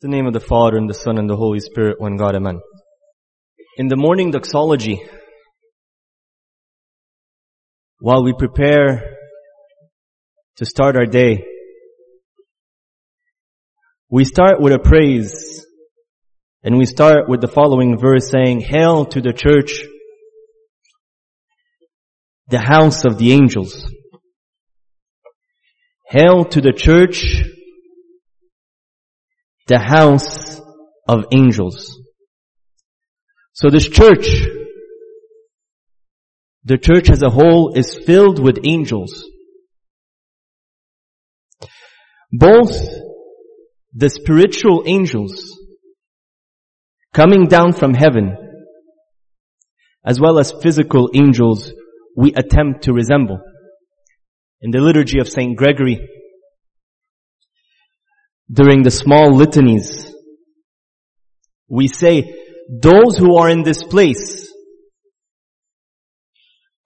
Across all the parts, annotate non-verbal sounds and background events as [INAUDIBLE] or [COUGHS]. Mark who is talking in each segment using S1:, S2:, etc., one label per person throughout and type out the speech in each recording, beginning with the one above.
S1: the name of the Father and the Son and the Holy Spirit, one God, Amen. In the morning doxology, while we prepare to start our day, we start with a praise and we start with the following verse saying, Hail to the church, the house of the angels. Hail to the church, the house of angels. So this church, the church as a whole is filled with angels. Both the spiritual angels coming down from heaven as well as physical angels we attempt to resemble. In the liturgy of St. Gregory, during the small litanies, we say, those who are in this place,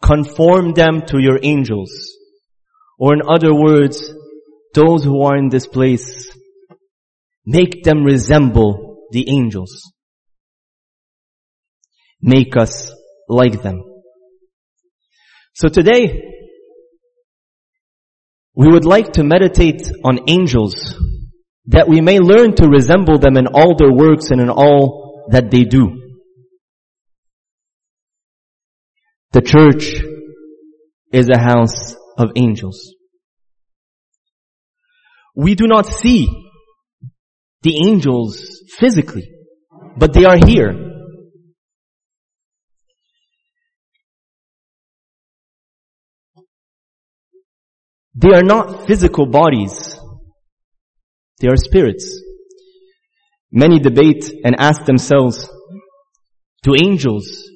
S1: conform them to your angels. Or in other words, those who are in this place, make them resemble the angels. Make us like them. So today, we would like to meditate on angels that we may learn to resemble them in all their works and in all that they do. The church is a house of angels. We do not see the angels physically, but they are here. They are not physical bodies. They are spirits. Many debate and ask themselves, do angels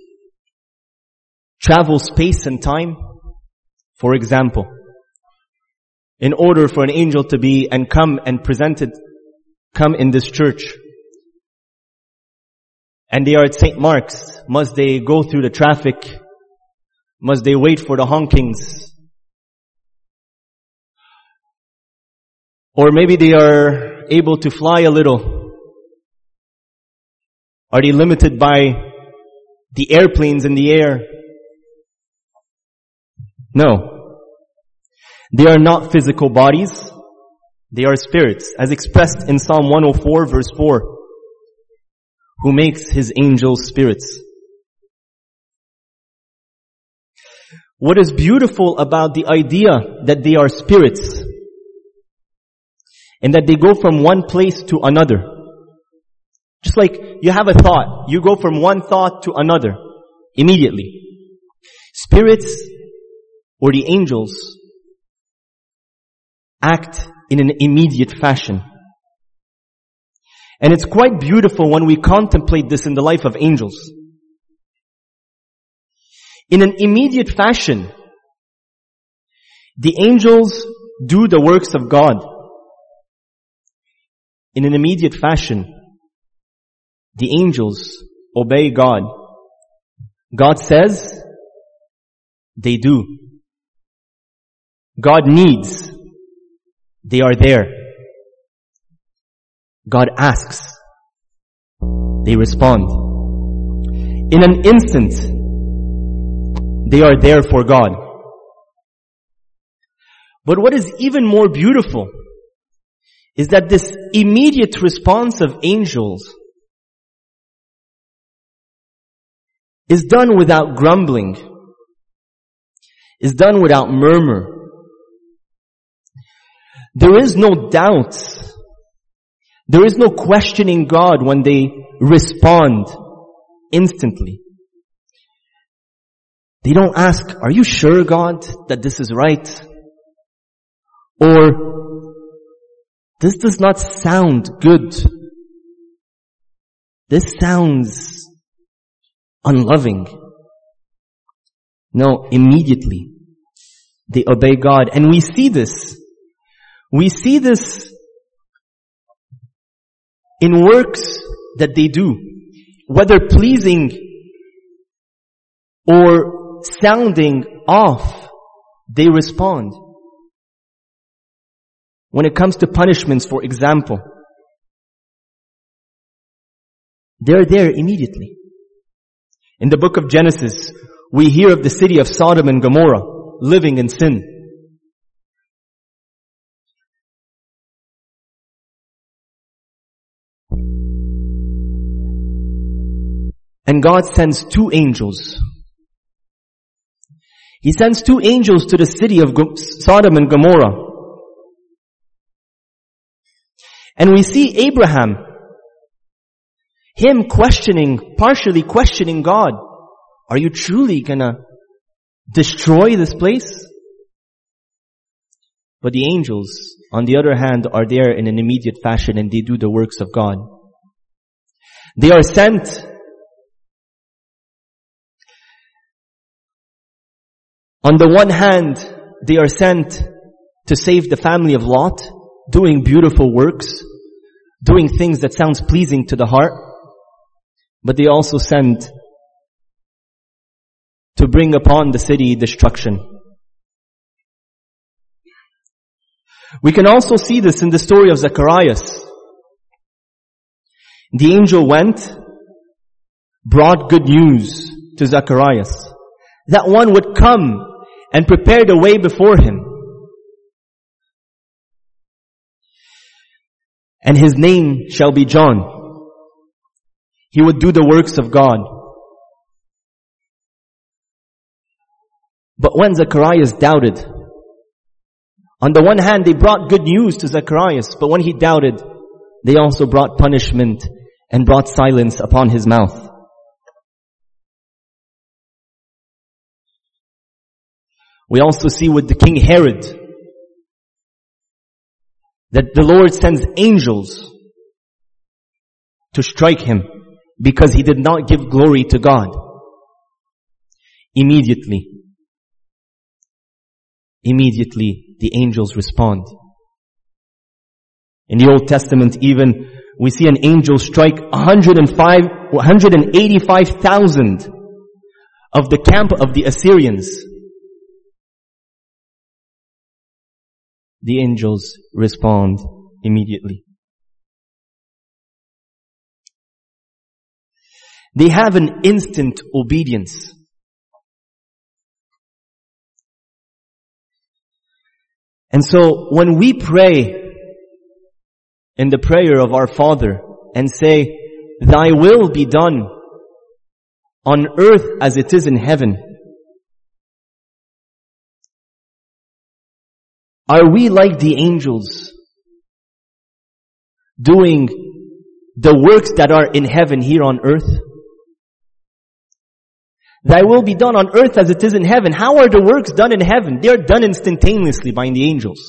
S1: travel space and time? For example, in order for an angel to be and come and presented, come in this church, and they are at St. Mark's, must they go through the traffic? Must they wait for the honkings? Or maybe they are able to fly a little. Are they limited by the airplanes in the air? No. They are not physical bodies. They are spirits, as expressed in Psalm 104 verse 4, who makes his angels spirits. What is beautiful about the idea that they are spirits and that they go from one place to another. Just like you have a thought, you go from one thought to another immediately. Spirits or the angels act in an immediate fashion. And it's quite beautiful when we contemplate this in the life of angels. In an immediate fashion, the angels do the works of God in an immediate fashion. The angels obey God. God says, they do. God needs, they are there. God asks, they respond. In an instant, they are there for God. But what is even more beautiful is that this immediate response of angels is done without grumbling, is done without murmur. There is no doubt. There is no questioning God when they respond instantly. They don't ask, are you sure God that this is right? Or this does not sound good. This sounds unloving. No, immediately they obey God. And we see this. We see this in works that they do. Whether pleasing or sounding off, they respond. When it comes to punishments, for example, They're there immediately. In the book of Genesis, we hear of the city of Sodom and Gomorrah living in sin. And God sends two angels. He sends two angels to the city of Sodom and Gomorrah. And we see Abraham, him questioning, partially questioning God. Are you truly gonna destroy this place? But the angels, on the other hand, are there in an immediate fashion and they do the works of God. They are sent On the one hand, they are sent to save the family of Lot, doing beautiful works, doing things that sounds pleasing to the heart, but they also send to bring upon the city destruction. We can also see this in the story of Zacharias. The angel went, brought good news to Zacharias. That one would come and prepare the way before him. And his name shall be John. He would do the works of God. But when Zacharias doubted, on the one hand they brought good news to Zacharias, but when he doubted, they also brought punishment and brought silence upon his mouth. We also see with the King Herod that the Lord sends angels to strike him because he did not give glory to God. Immediately, immediately the angels respond. In the Old Testament even, we see an angel strike 105, 185,000 of the camp of the Assyrians the angels respond immediately. They have an instant obedience. And so when we pray in the prayer of our Father and say, Thy will be done on earth as it is in heaven, Are we like the angels doing the works that are in heaven here on earth? Thy will be done on earth as it is in heaven. How are the works done in heaven? They are done instantaneously by the angels.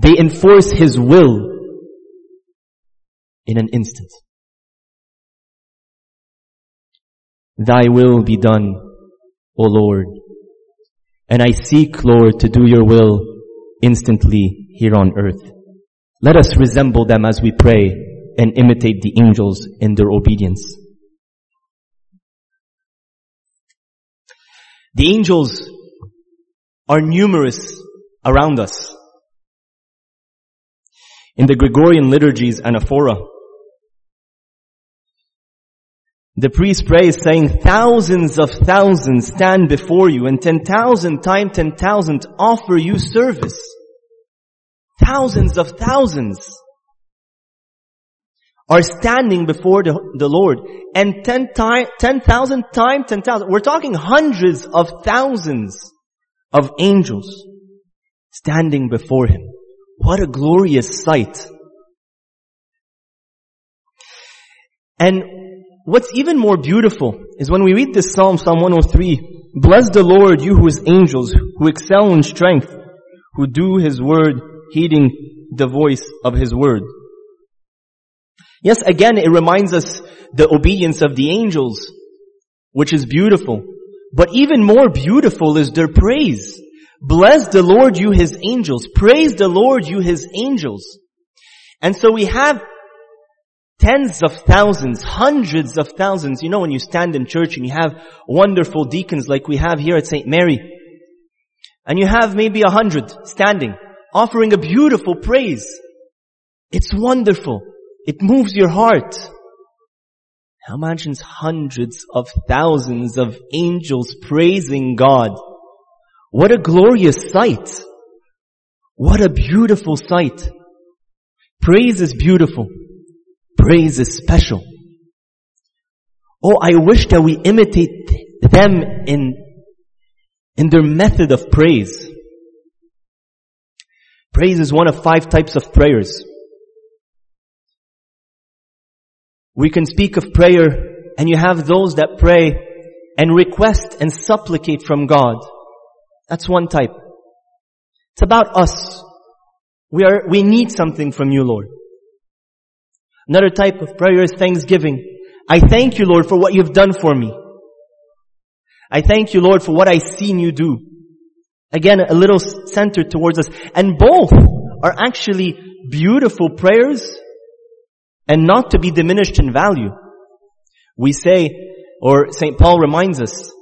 S1: They enforce His will in an instant. Thy will be done, O Lord, and I seek, Lord, to do your will instantly here on earth. Let us resemble them as we pray and imitate the angels in their obedience. The angels are numerous around us. In the Gregorian liturgies and anaphora, the priest prays saying, thousands of thousands stand before you and 10,000 times 10,000 offer you service. Thousands of thousands are standing before the, the Lord and 10 times, 10,000 times 10,000. We're talking hundreds of thousands of angels standing before Him. What a glorious sight. And What's even more beautiful is when we read this Psalm, Psalm 103, Bless the Lord, you whose angels, who excel in strength, who do His word, heeding the voice of His word. Yes, again, it reminds us the obedience of the angels, which is beautiful. But even more beautiful is their praise. Bless the Lord, you His angels. Praise the Lord, you His angels. And so we have Tens of thousands, hundreds of thousands. You know when you stand in church and you have wonderful deacons like we have here at St. Mary, and you have maybe a hundred standing, offering a beautiful praise. It's wonderful. It moves your heart. Now imagine hundreds of thousands of angels praising God. What a glorious sight. What a beautiful sight. Praise is beautiful. Praise is special. Oh, I wish that we imitate them in, in their method of praise. Praise is one of five types of prayers. We can speak of prayer and you have those that pray and request and supplicate from God. That's one type. It's about us. We are, we need something from you, Lord. Another type of prayer is thanksgiving. I thank you, Lord, for what you've done for me. I thank you, Lord, for what I've seen you do. Again, a little centered towards us. And both are actually beautiful prayers and not to be diminished in value. We say, or St. Paul reminds us,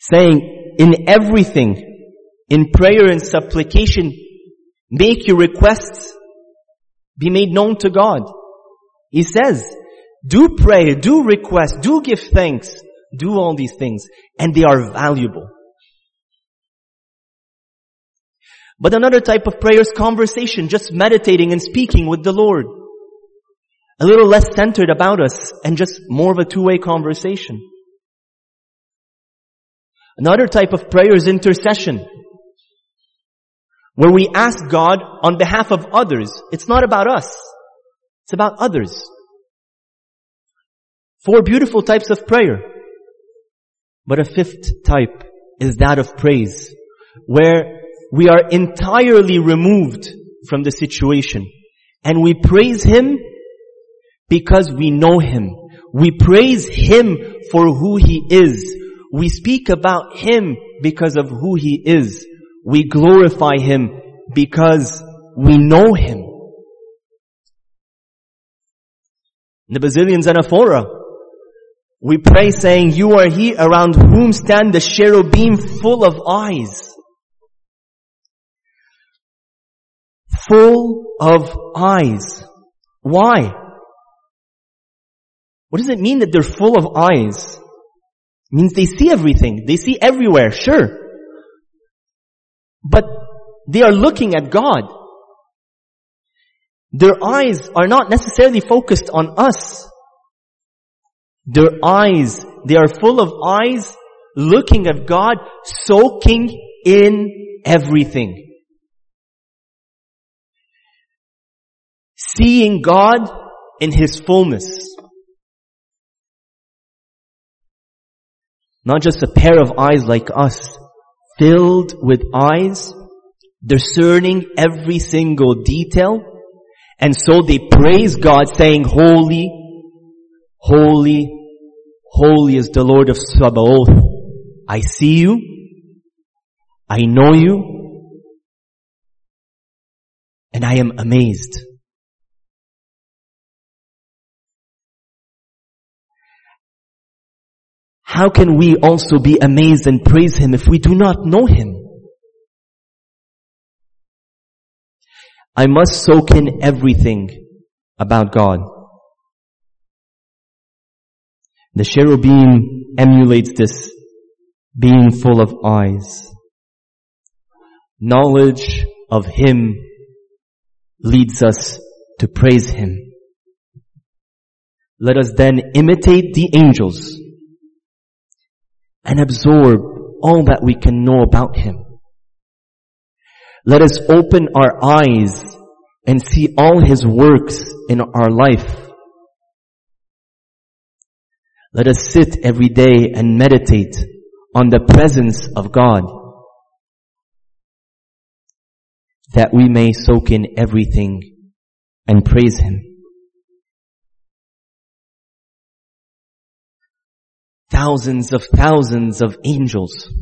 S1: saying, in everything, in prayer and supplication, make your requests be made known to God. He says, do pray, do request, do give thanks, do all these things, and they are valuable. But another type of prayer is conversation, just meditating and speaking with the Lord. A little less centered about us and just more of a two-way conversation. Another type of prayer is intercession, where we ask God on behalf of others. It's not about us. It's about others. Four beautiful types of prayer. But a fifth type is that of praise, where we are entirely removed from the situation. And we praise Him because we know Him. We praise Him for who He is. We speak about Him because of who He is. We glorify Him because we know Him. In the Basilians Anaphora, we pray saying, You are He around whom stand the cherubim full of eyes. full of eyes. Why? What does it mean that they're full of eyes? It means they see everything. They see everywhere, sure. But they are looking at God. Their eyes are not necessarily focused on us. Their eyes, they are full of eyes looking at God, soaking in everything. Seeing God in His fullness. Not just a pair of eyes like us, filled with eyes, discerning every single detail, and so they praise God saying, Holy, holy, holy is the Lord of Sabaoth. I see you. I know you. And I am amazed. How can we also be amazed and praise Him if we do not know Him? I must soak in everything about God. The cherubim emulates this being full of eyes. Knowledge of Him leads us to praise Him. Let us then imitate the angels and absorb all that we can know about Him. Let us open our eyes and see all His works in our life. Let us sit every day and meditate on the presence of God that we may soak in everything and praise Him. thousands of thousands of angels.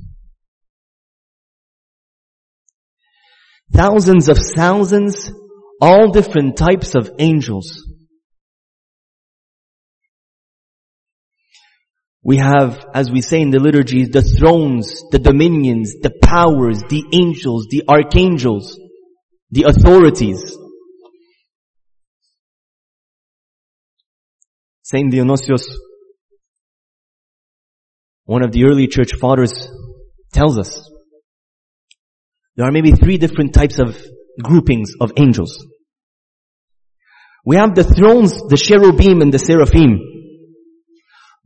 S1: Thousands of thousands, all different types of angels. We have, as we say in the liturgy, the thrones, the dominions, the powers, the angels, the archangels, the authorities. Saint Dionysius one of the early church fathers, tells us there are maybe three different types of groupings of angels. We have the thrones, the cherubim and the seraphim.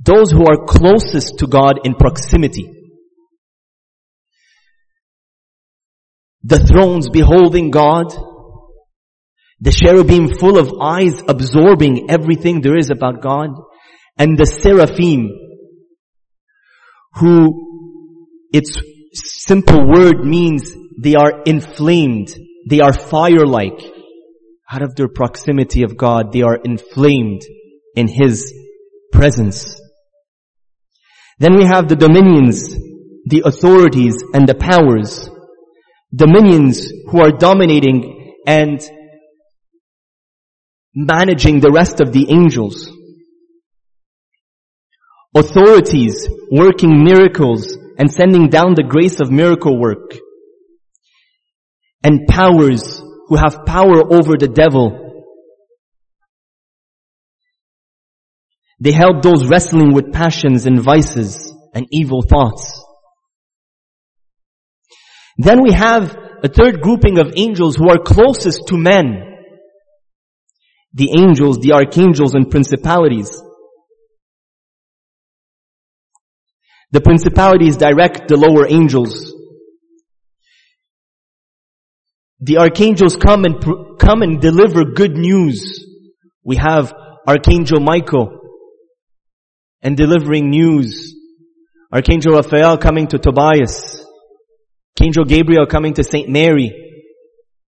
S1: Those who are closest to God in proximity. The thrones beholding God. The cherubim full of eyes absorbing everything there is about God. And the seraphim who its simple word means they are inflamed. They are fire-like. Out of their proximity of God, they are inflamed in His presence. Then we have the dominions, the authorities and the powers. Dominions who are dominating and managing the rest of the angels. Authorities working miracles and sending down the grace of miracle work. And powers who have power over the devil. They help those wrestling with passions and vices and evil thoughts. Then we have a third grouping of angels who are closest to men. The angels, the archangels and principalities. The principalities direct the lower angels. The archangels come and come and deliver good news. We have Archangel Michael and delivering news. Archangel Raphael coming to Tobias. Archangel Gabriel coming to Saint Mary,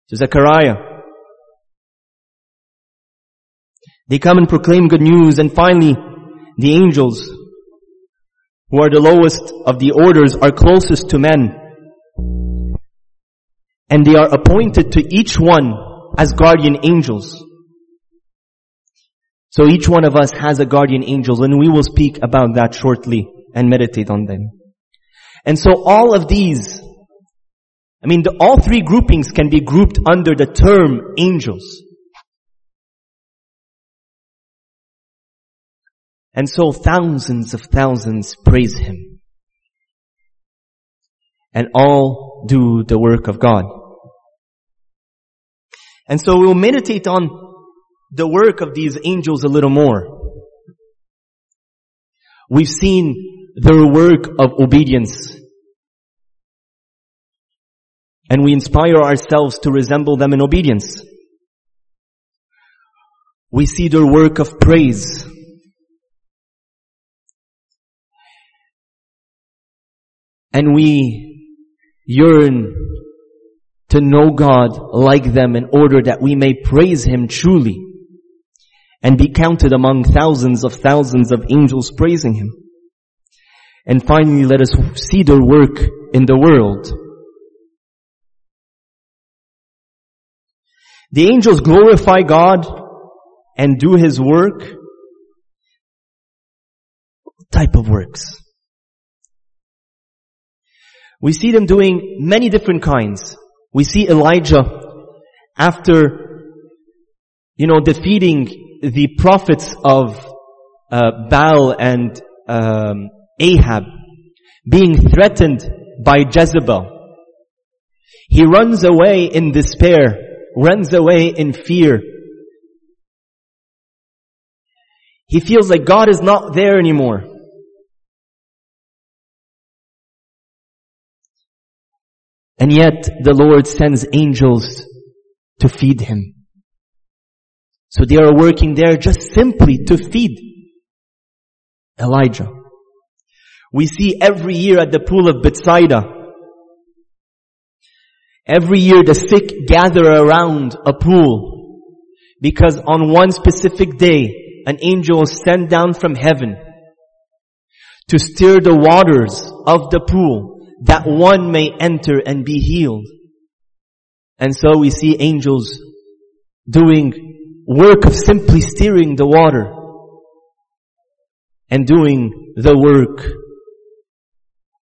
S1: to Zechariah. They come and proclaim good news and finally the angels who are the lowest of the orders are closest to men. And they are appointed to each one as guardian angels. So each one of us has a guardian angel and we will speak about that shortly and meditate on them. And so all of these, I mean, the, all three groupings can be grouped under the term angels. And so thousands of thousands praise Him. And all do the work of God. And so we'll meditate on the work of these angels a little more. We've seen their work of obedience. And we inspire ourselves to resemble them in obedience. We see their work of praise. And we yearn to know God like them in order that we may praise Him truly and be counted among thousands of thousands of angels praising Him. And finally, let us see their work in the world. The angels glorify God and do His work. What type of works? We see them doing many different kinds. We see Elijah after, you know, defeating the prophets of uh, Baal and um, Ahab, being threatened by Jezebel. He runs away in despair, runs away in fear. He feels like God is not there anymore. And yet the Lord sends angels to feed him. So they are working there just simply to feed Elijah. We see every year at the pool of Bethsaida, every year the sick gather around a pool because on one specific day an angel is sent down from heaven to stir the waters of the pool that one may enter and be healed. And so we see angels doing work of simply steering the water and doing the work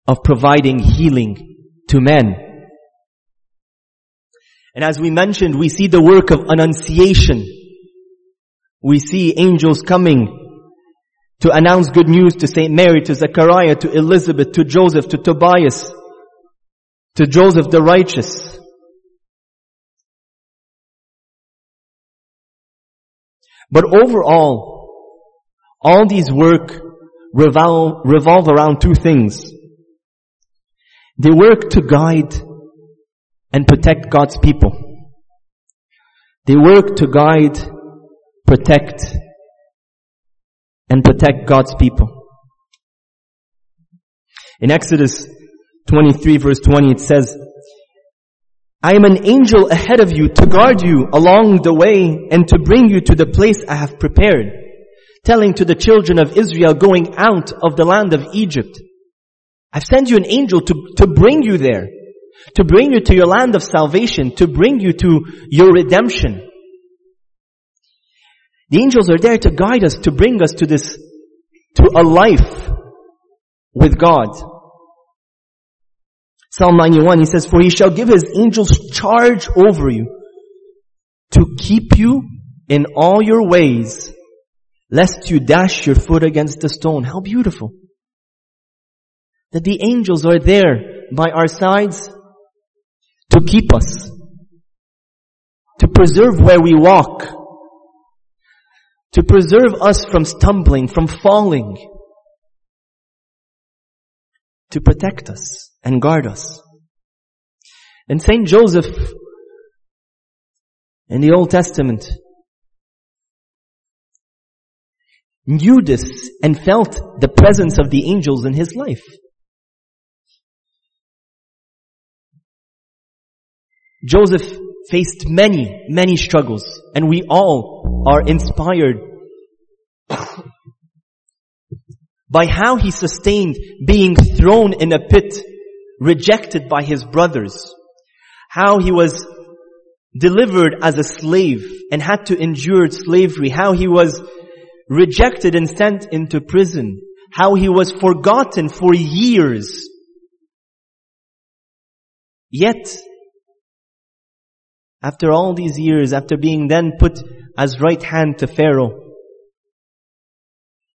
S1: of providing healing to men. And as we mentioned, we see the work of annunciation. We see angels coming to announce good news to Saint Mary, to Zechariah, to Elizabeth, to Joseph, to Tobias, to Joseph the righteous. But overall, all these work revolve, revolve around two things. They work to guide and protect God's people. They work to guide, protect, and protect God's people. In Exodus 23 verse 20 it says, I am an angel ahead of you to guard you along the way and to bring you to the place I have prepared. Telling to the children of Israel going out of the land of Egypt. I've sent you an angel to, to bring you there. To bring you to your land of salvation. To bring you to your redemption. The angels are there to guide us, to bring us to this, to a life with God. Psalm 91, he says, For he shall give his angels charge over you to keep you in all your ways, lest you dash your foot against a stone. How beautiful. That the angels are there by our sides to keep us, to preserve where we walk, to preserve us from stumbling, from falling, to protect us and guard us. And Saint Joseph in the Old Testament knew this and felt the presence of the angels in his life. Joseph faced many, many struggles and we all are inspired by how he sustained being thrown in a pit, rejected by his brothers, how he was delivered as a slave and had to endure slavery, how he was rejected and sent into prison, how he was forgotten for years. Yet, after all these years, after being then put as right hand to Pharaoh,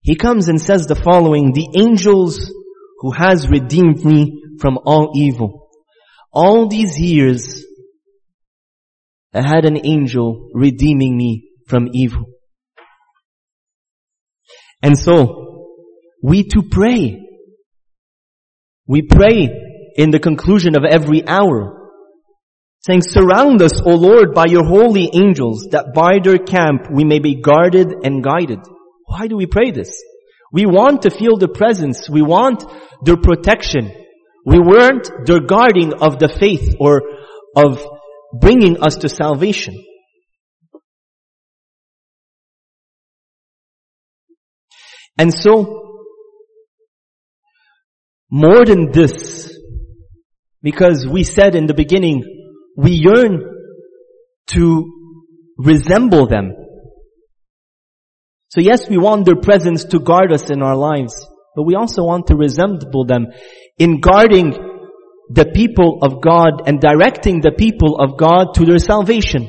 S1: he comes and says the following, the angels who has redeemed me from all evil. All these years, I had an angel redeeming me from evil. And so, we too pray. We pray in the conclusion of every hour, saying, surround us, O Lord, by your holy angels, that by their camp we may be guarded and guided. Why do we pray this? We want to feel the presence. We want their protection. We want their guarding of the faith or of bringing us to salvation. And so, more than this, because we said in the beginning, we yearn to resemble them. So yes, we want their presence to guard us in our lives, but we also want to resemble them in guarding the people of God and directing the people of God to their salvation.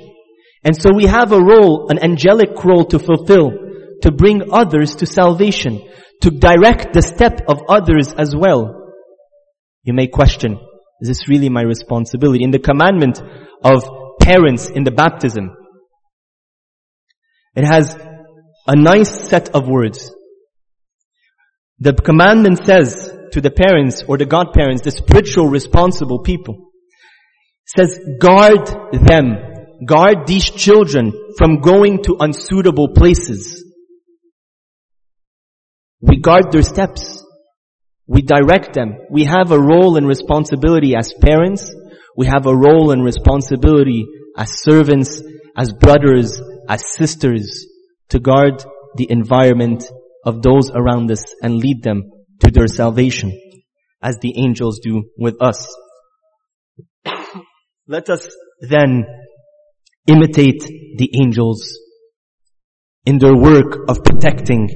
S1: And so we have a role, an angelic role to fulfill, to bring others to salvation, to direct the step of others as well. You may question, is this really my responsibility? In the commandment of parents in the baptism, it has a nice set of words. The commandment says to the parents or the godparents, the spiritual responsible people, says guard them, guard these children from going to unsuitable places. We guard their steps. We direct them. We have a role and responsibility as parents. We have a role and responsibility as servants, as brothers, as sisters to guard the environment of those around us and lead them to their salvation as the angels do with us. [COUGHS] Let us then imitate the angels in their work of protecting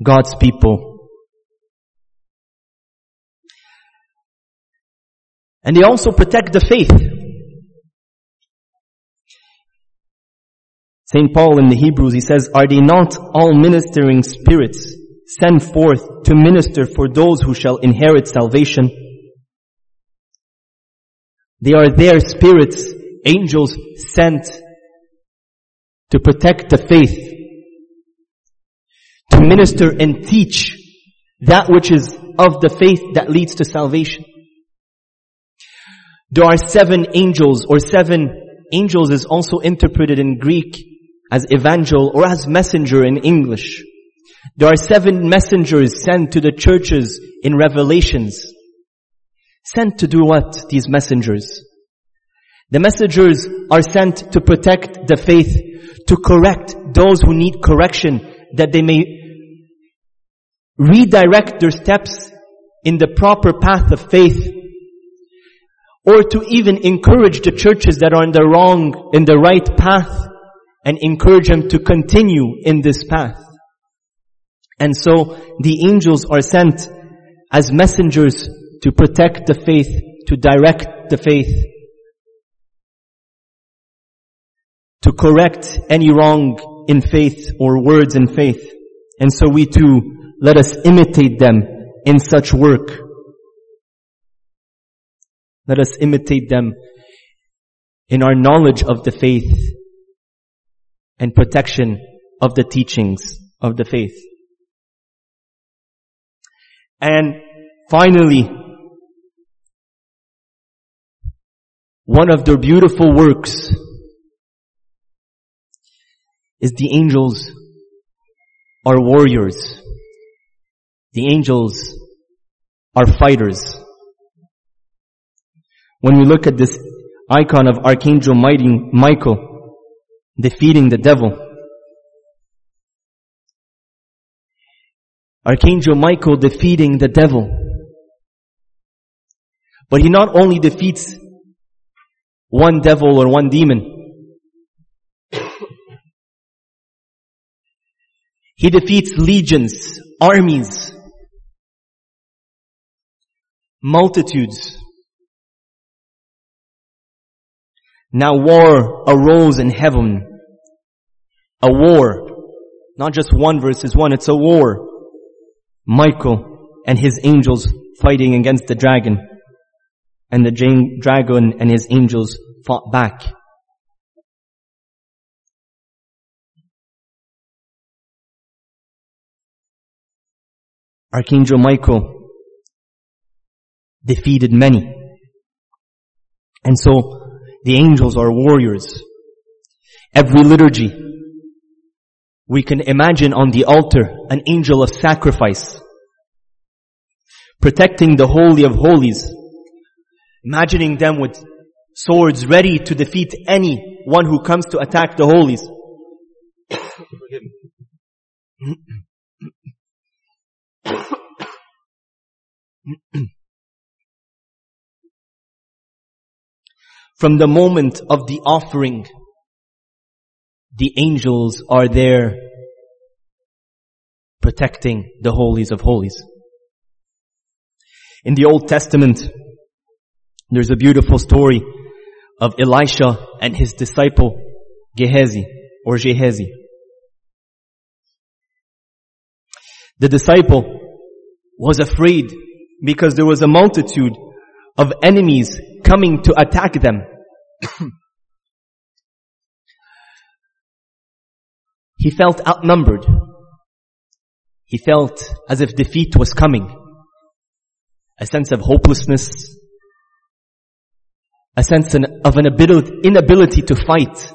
S1: God's people. And they also protect the faith. St. Paul in the Hebrews, he says, are they not all ministering spirits sent forth to minister for those who shall inherit salvation. They are their spirits, angels sent to protect the faith, to minister and teach that which is of the faith that leads to salvation. There are seven angels or seven angels is also interpreted in Greek as evangel or as messenger in English. There are seven messengers sent to the churches in Revelations. Sent to do what, these messengers? The messengers are sent to protect the faith, to correct those who need correction, that they may redirect their steps in the proper path of faith, or to even encourage the churches that are in the wrong, in the right path, and encourage them to continue in this path. And so the angels are sent as messengers to protect the faith, to direct the faith, to correct any wrong in faith or words in faith. And so we too, let us imitate them in such work. Let us imitate them in our knowledge of the faith and protection of the teachings of the faith. And finally, one of their beautiful works is the angels are warriors. The angels are fighters. When we look at this icon of Archangel Michael defeating the devil, Archangel Michael defeating the devil. But he not only defeats one devil or one demon, he defeats legions, armies, multitudes. Now war arose in heaven. A war. Not just one versus one, it's a war. Michael and his angels fighting against the dragon. And the dragon and his angels fought back. Archangel Michael defeated many. And so the angels are warriors. Every liturgy we can imagine on the altar an angel of sacrifice protecting the Holy of Holies, imagining them with swords ready to defeat anyone who comes to attack the Holies. From the moment of the offering the angels are there protecting the holies of holies. In the Old Testament, there's a beautiful story of Elisha and his disciple Gehazi or Gehazi. The disciple was afraid because there was a multitude of enemies coming to attack them. He felt outnumbered. He felt as if defeat was coming. A sense of hopelessness. A sense of an ability, inability to fight.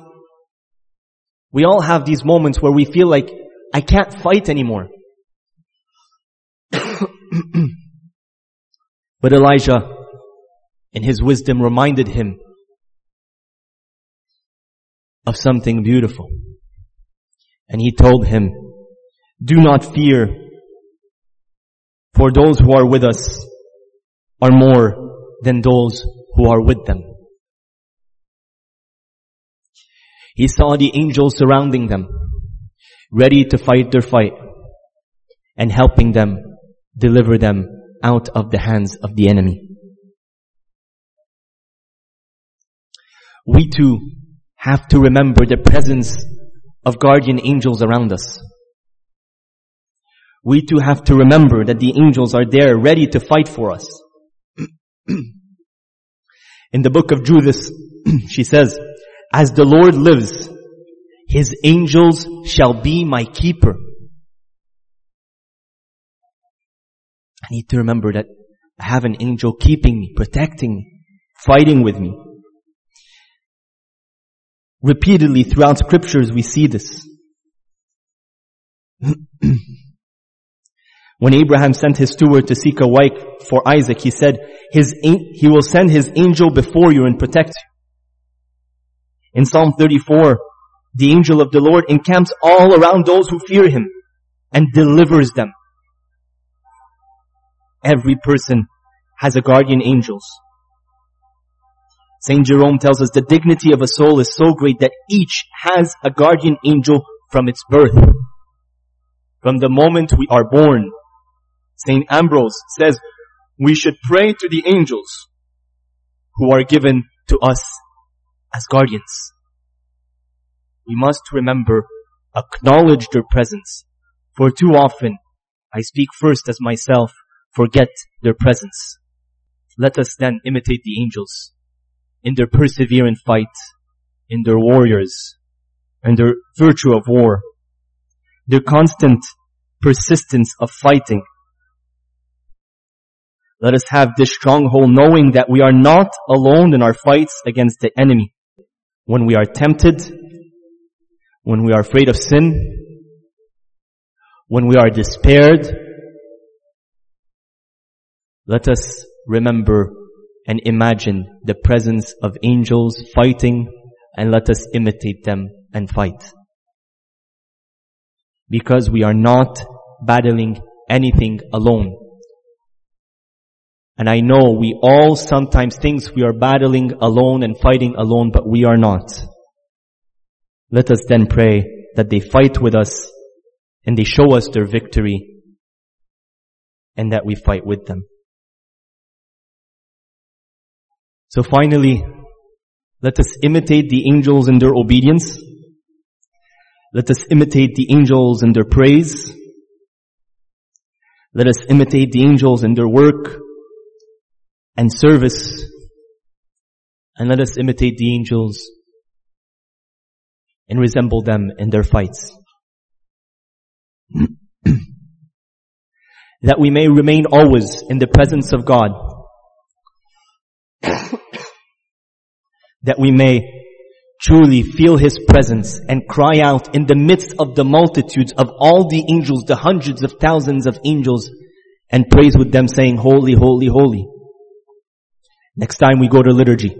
S1: We all have these moments where we feel like, I can't fight anymore. [COUGHS] but Elijah, in his wisdom, reminded him of something beautiful. And he told him, do not fear, for those who are with us are more than those who are with them. He saw the angels surrounding them, ready to fight their fight and helping them deliver them out of the hands of the enemy. We too have to remember the presence of guardian angels around us. we too have to remember that the angels are there ready to fight for us. [CLEARS THROAT] In the book of Judith, [CLEARS THROAT] she says, as the Lord lives, his angels shall be my keeper. I need to remember that I have an angel keeping me, protecting me, fighting with me. Repeatedly throughout scriptures we see this. [CLEARS THROAT] when Abraham sent his steward to seek a wife for Isaac, he said, his, he will send his angel before you and protect you. In Psalm 34, the angel of the Lord encamps all around those who fear him and delivers them. Every person has a guardian angels. Saint Jerome tells us the dignity of a soul is so great that each has a guardian angel from its birth. From the moment we are born. Saint Ambrose says we should pray to the angels who are given to us as guardians. We must remember, acknowledge their presence, for too often I speak first as myself, forget their presence. Let us then imitate the angels in their perseverant fight, in their warriors, and their virtue of war, their constant persistence of fighting. Let us have this stronghold knowing that we are not alone in our fights against the enemy. When we are tempted, when we are afraid of sin, when we are despaired, let us remember and imagine the presence of angels fighting and let us imitate them and fight. Because we are not battling anything alone. And I know we all sometimes think we are battling alone and fighting alone, but we are not. Let us then pray that they fight with us and they show us their victory and that we fight with them. So finally, let us imitate the angels in their obedience. Let us imitate the angels in their praise. Let us imitate the angels in their work and service. And let us imitate the angels and resemble them in their fights. [CLEARS THROAT] that we may remain always in the presence of God [COUGHS] that we may truly feel His presence and cry out in the midst of the multitudes of all the angels, the hundreds of thousands of angels, and praise with them saying, Holy, holy, holy. Next time we go to liturgy,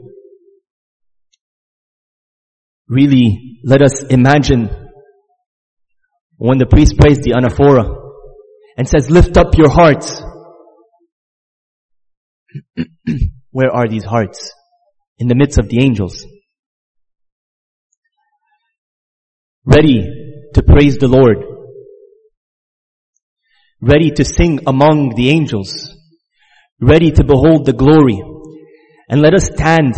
S1: really let us imagine when the priest prays the anaphora and says, lift up your hearts. [COUGHS] Where are these hearts? in the midst of the angels. Ready to praise the Lord. Ready to sing among the angels. Ready to behold the glory. And let us stand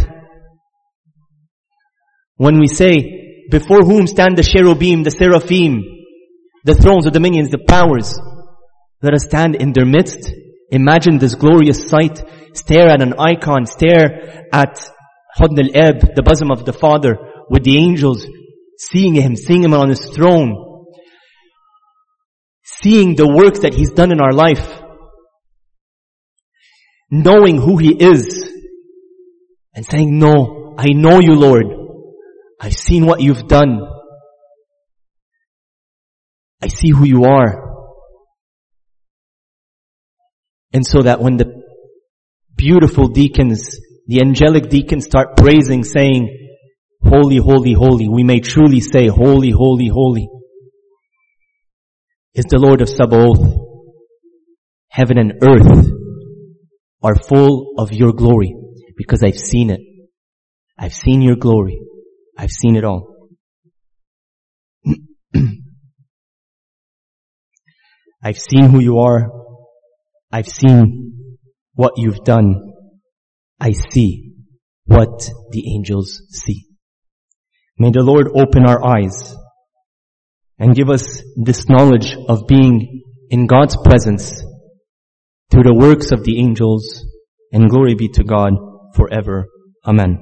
S1: when we say, before whom stand the cherubim, the seraphim, the thrones, the dominions, the powers. Let us stand in their midst. Imagine this glorious sight. Stare at an icon. Stare at Hudn al-Ab, the bosom of the Father, with the angels, seeing Him, seeing Him on His throne, seeing the works that He's done in our life, knowing who He is, and saying, no, I know you Lord. I've seen what you've done. I see who you are. And so that when the beautiful deacons the angelic deacons start praising, saying, Holy, holy, holy. We may truly say, Holy, holy, holy is the Lord of Sabaoth. Heaven and earth are full of your glory because I've seen it. I've seen your glory. I've seen it all. [CLEARS THROAT] I've seen who you are. I've seen what you've done. I see what the angels see. May the Lord open our eyes and give us this knowledge of being in God's presence through the works of the angels and glory be to God forever. Amen.